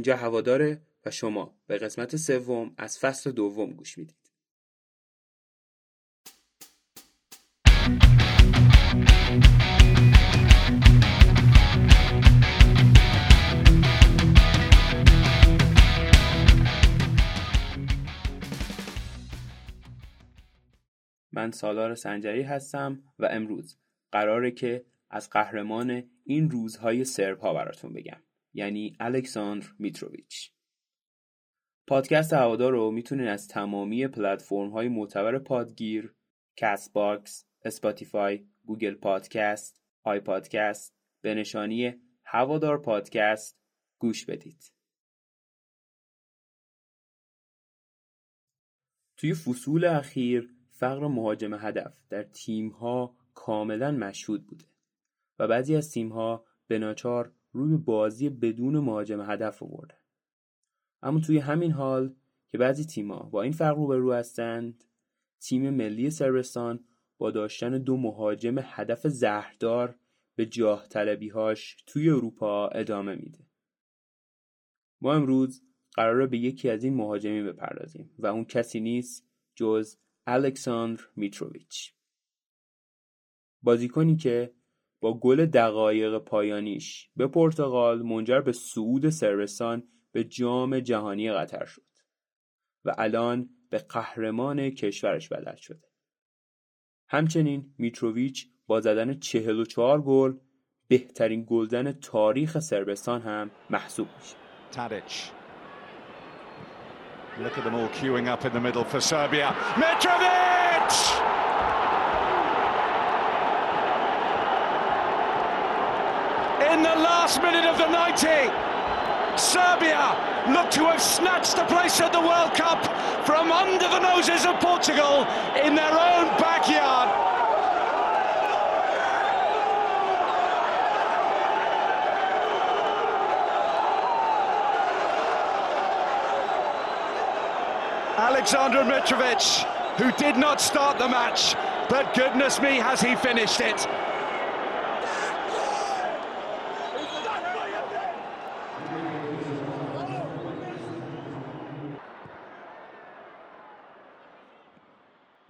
اینجا هواداره و شما به قسمت سوم از فصل دوم گوش می‌دید. من سالار سنجری هستم و امروز قراره که از قهرمان این روزهای سرب ها براتون بگم یعنی الکساندر میتروویچ. پادکست هوادار رو می‌تونین از تمامی پلتفرم های معتبر پادگیر کست باکس اسپاتیفای گوگل پادکست آی پادکست به نشانی هوادار پادکست گوش بدید. توی فصول اخیر فقر مهاجم هدف در تیم‌ها کاملا مشهود بوده و بعضی از تیم‌ها به ناچار روی بازی بدون مهاجم هدف آوردن اما توی همین حال که بعضی تیم‌ها با این فرق روبرو هستند تیم ملی سربستان با داشتن دو مهاجم هدف زهردار به جاه طلبیهاش توی اروپا ادامه میده. ما امروز قراره به یکی از این مهاجمین بپردازیم و اون کسی نیست جز الکساندر میتروویچ. بازیکنی که با گل دقایق پایانیش به پرتغال منجر به صعود سربستان به جام جهانی قطر شد و الان به قهرمان کشورش بدل شده. همچنین میتروویچ با زدن 44 گل بهترین گلزن تاریخ سربستان هم محسوب میشه. Look at them all queuing up in the middle for Serbia. Mitrovic! In the last minute of the 90, Serbia look to have snatched the place at the World Cup from under the noses of Portugal in their own backyard. Alexander Mitrovic, who did not start the match, but goodness me, has he finished it.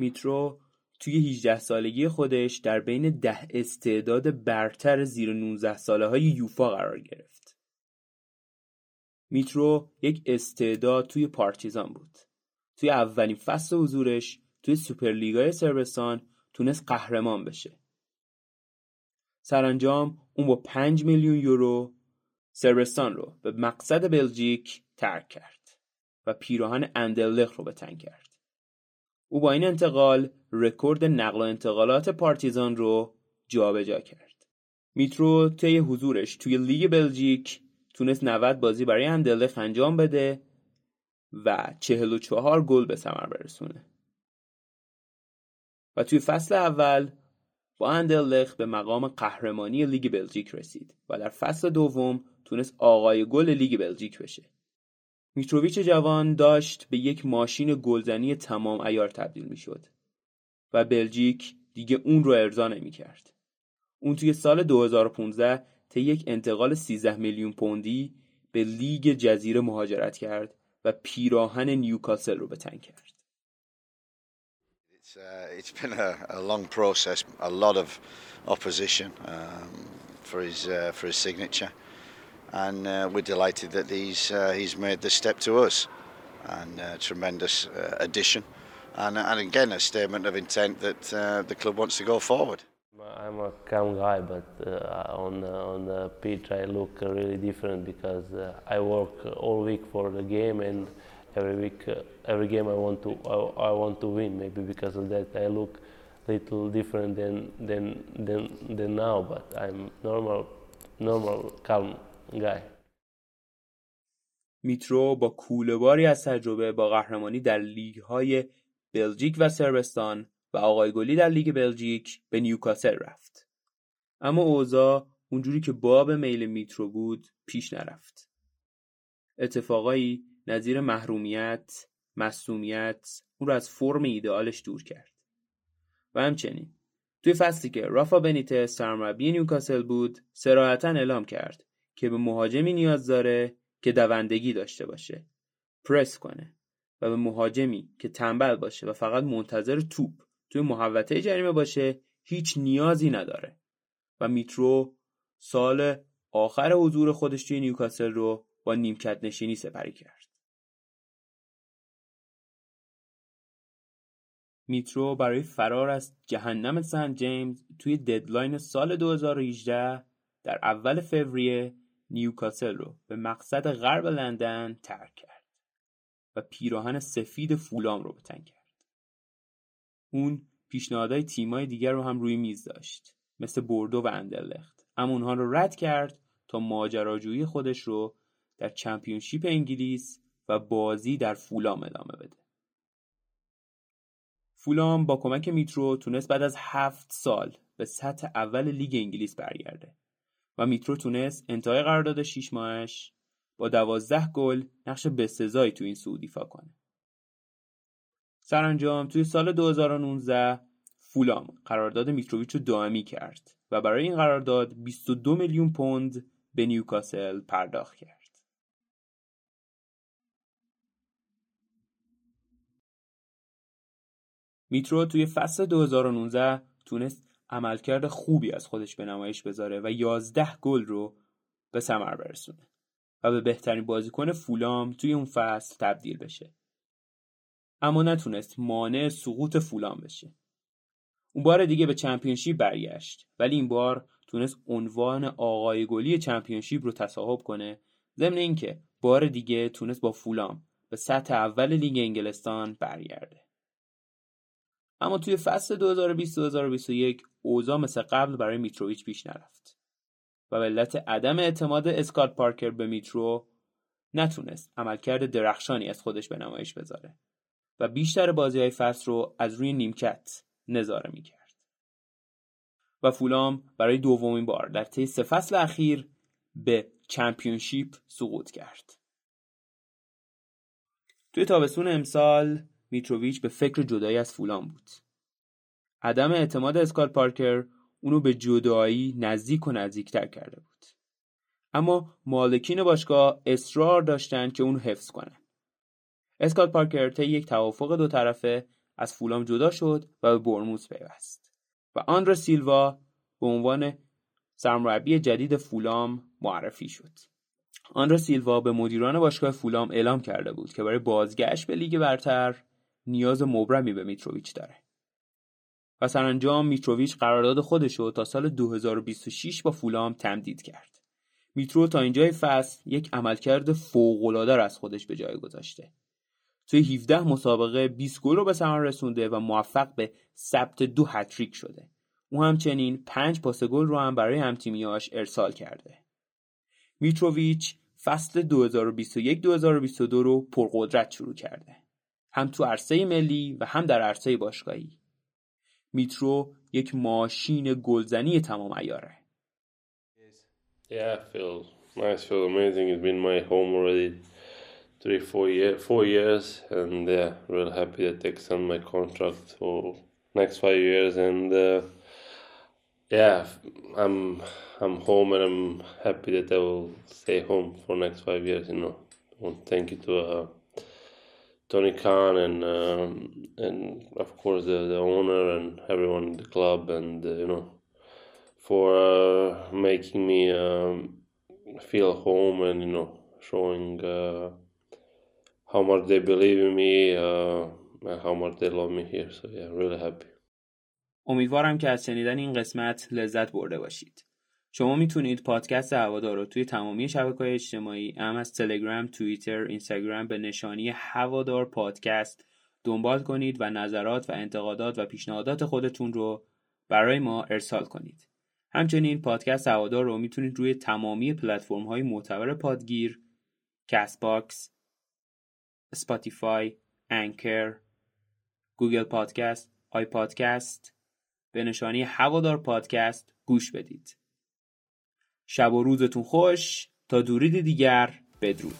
میترو توی 18 سالگی خودش در بین ده استعداد برتر زیر 19 ساله های یوفا قرار گرفت. میترو یک استعداد توی پارتیزان بود. توی اولین فصل حضورش توی سوپرلیگای سربستان تونست قهرمان بشه. سرانجام اون با 5 میلیون یورو سربستان رو به مقصد بلژیک ترک کرد و پیراهن اندرلخ رو به تن کرد. او با این انتقال رکورد نقل و انتقالات پارتیزان رو جابجا جا کرد. میترو طی حضورش توی لیگ بلژیک تونست 90 بازی برای اندرلخت انجام بده و 44 گل به ثمر برسونه و توی فصل اول با اندرلخ به مقام قهرمانی لیگ بلژیک رسید و در فصل دوم تونست آقای گل لیگ بلژیک بشه میتروویچ جوان داشت به یک ماشین گلزنی تمام عیار تبدیل می‌شد و بلژیک دیگه اون رو ارضا نمی‌کرد. اون توی سال 2015 طی یک انتقال 13 میلیون پوندی به لیگ جزیره مهاجرت کرد و پیراهن نیوکاسل رو به تن کرد. It's, uh, it's been a, a long process, a lot of opposition um, for his uh, for his signature, and uh, we're delighted that he's uh, he's made the step to us, and uh, tremendous uh, addition, and and again a statement of intent that uh, the club wants to go forward. I'm a calm guy, but on on the pitch I look really different because I work all week for the game, and every week, every game I want to I, I, want to win. Maybe because of that I look a little different than than than than now, but I'm normal, normal calm. میترو با کوله‌باری از تجربه با قهرمانی در لیگ های بلژیک و صربستان و آقای گلی در لیگ بلژیک به نیوکاسل رفت. اما اوضاع اونجوری که باب میل میترو بود پیش نرفت. اتفاقایی نظیر محرومیت، مصدومیت اون رو از فرم ایدئالش دور کرد. و همچنین توی فصلی که رافا بنیتس سرمربی نیوکاسل بود صراحتا اعلام کرد که به مهاجمی نیاز داره که دوندگی داشته باشه پرس کنه و به مهاجمی که تنبل باشه و فقط منتظر توپ توی محوطه جریمه باشه هیچ نیازی نداره و میترو سال آخر حضور خودش توی نیوکاسل رو با نیمکت نشینی سپری کرد. میترو برای فرار از جهنم سن جیمز توی ددلاین سال 2018 در اول فوریه نیوکاسل رو به مقصد غرب لندن ترک کرد و پیراهن سفید فولام رو به تن کرد. اون پیشنهادهای تیمای دیگر رو هم روی میز داشت مثل بوردو و اندرلخت اما اونها رو رد کرد تا ماجراجویی خودش رو در چمپیونشیپ انگلیس و بازی در فولام ادامه بده. فولام با کمک میترو تونست بعد از هفت سال به سطح اول لیگ انگلیس برگرده و میترو تونست انتهای قرارداد 6 ماهش با دوازده گل نقش بسزایی تو این صعود ایفا کنه. سرانجام توی سال 2019 فولام قرارداد میتروویچ رو دائمی کرد و برای این قرارداد 22 میلیون پوند به نیوکاسل پرداخت کرد. میترو توی فصل 2019 تونست عملکرد خوبی از خودش به نمایش بذاره و 11 گل رو به ثمر برسونه و به بهترین بازیکن فولام توی اون فصل تبدیل بشه. اما نتونست مانع سقوط فولام بشه. اون بار دیگه به چمپیونشیپ برگشت ولی این بار تونست عنوان آقای گلی چمپیونشیپ رو تصاحب کنه ضمن اینکه بار دیگه تونست با فولام به سطح اول لیگ انگلستان برگرده. اما توی فصل 2020-2021 اوضاع مثل قبل برای میتروویچ پیش نرفت. و به علت عدم اعتماد اسکات پارکر به میترو نتونست عملکرد درخشانی از خودش به نمایش بذاره. و بیشتر بازی های فصل رو از روی نیمکت نظاره می‌کرد. و فولام برای دومین بار در طی سه فصل اخیر به چمپیونشیپ سقوط کرد. توی تابستون امسال میتروویچ به فکر جدایی از فولام بود. عدم اعتماد اسکال پارکر اونو به جدایی نزدیک و نزدیکتر کرده بود. اما مالکین باشگاه اصرار داشتند که اونو حفظ کنن. اسکال پارکر طی یک توافق دو طرفه از فولام جدا شد و به برموز پیوست و آندرا سیلوا به عنوان سرمربی جدید فولام معرفی شد. آندرا سیلوا به مدیران باشگاه فولام اعلام کرده بود که برای بازگشت به لیگ برتر نیاز مبرمی به میتروویچ داره. و سرانجام میتروویچ قرارداد خودش رو تا سال 2026 با فولام تمدید کرد. میترو تا اینجای فصل یک عملکرد فوق‌العاده از خودش به جای گذاشته. توی 17 مسابقه 20 گل رو به ثمر رسونده و موفق به ثبت دو هتریک شده. او همچنین 5 پاس گل رو هم برای همتیمیاش ارسال کرده. میتروویچ فصل 2021-2022 رو پرقدرت شروع کرده. هم تو عرصه ملی و هم در عرصه باشگاهی میترو یک ماشین گلزنی تمام ایاره Yeah, uh, uh, Tony Khan and um, and of course the, the owner and everyone in the club and uh, you know for uh, making me um, feel home and you know showing uh, how much they believe in me uh, and how much they love me here so yeah really happy امیدوارم که از شنیدن این قسمت لذت برده باشید شما می‌تونید پادکست هوادار رو توی تمامی شبکه های اجتماعی هم از تلگرام، توییتر، اینستاگرام به نشانی هوادار پادکست دنبال کنید و نظرات و انتقادات و پیشنهادات خودتون رو برای ما ارسال کنید. همچنین پادکست هوادار رو می‌تونید روی تمامی پلتفرم های معتبر پادگیر، Castbox، Spotify، Anchor، Google Podcast، iPodcast به نشانی هوادار پادکست گوش بدید. شب و روزتون خوش. تا درودی دیگر بدرود.